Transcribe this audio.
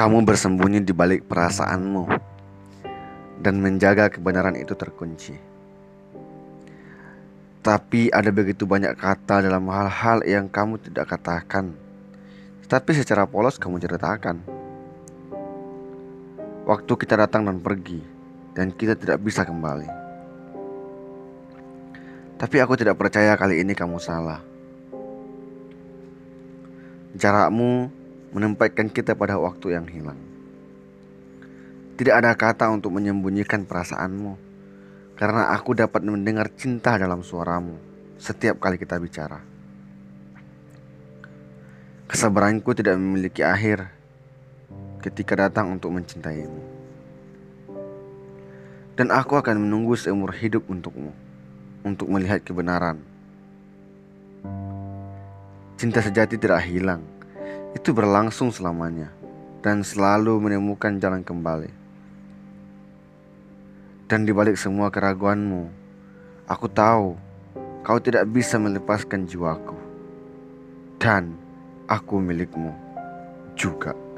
Kamu bersembunyi di balik perasaanmu dan menjaga kebenaran itu terkunci. Tapi ada begitu banyak kata dalam hal-hal yang kamu tidak katakan, tapi secara polos kamu ceritakan. Waktu kita datang dan pergi, dan kita tidak bisa kembali. Tapi aku tidak percaya kali ini kamu salah. Jarakmu menempatkan kita pada waktu yang hilang. Tidak ada kata untuk menyembunyikan perasaanmu, karena aku dapat mendengar cinta dalam suaramu setiap kali kita bicara. Kesabaranku tidak memiliki akhir ketika datang untuk mencintaimu, dan aku akan menunggu seumur hidup untukmu untuk melihat kebenaran. Cinta sejati tidak hilang itu berlangsung selamanya dan selalu menemukan jalan kembali. Dan di balik semua keraguanmu, aku tahu kau tidak bisa melepaskan jiwaku. Dan aku milikmu juga.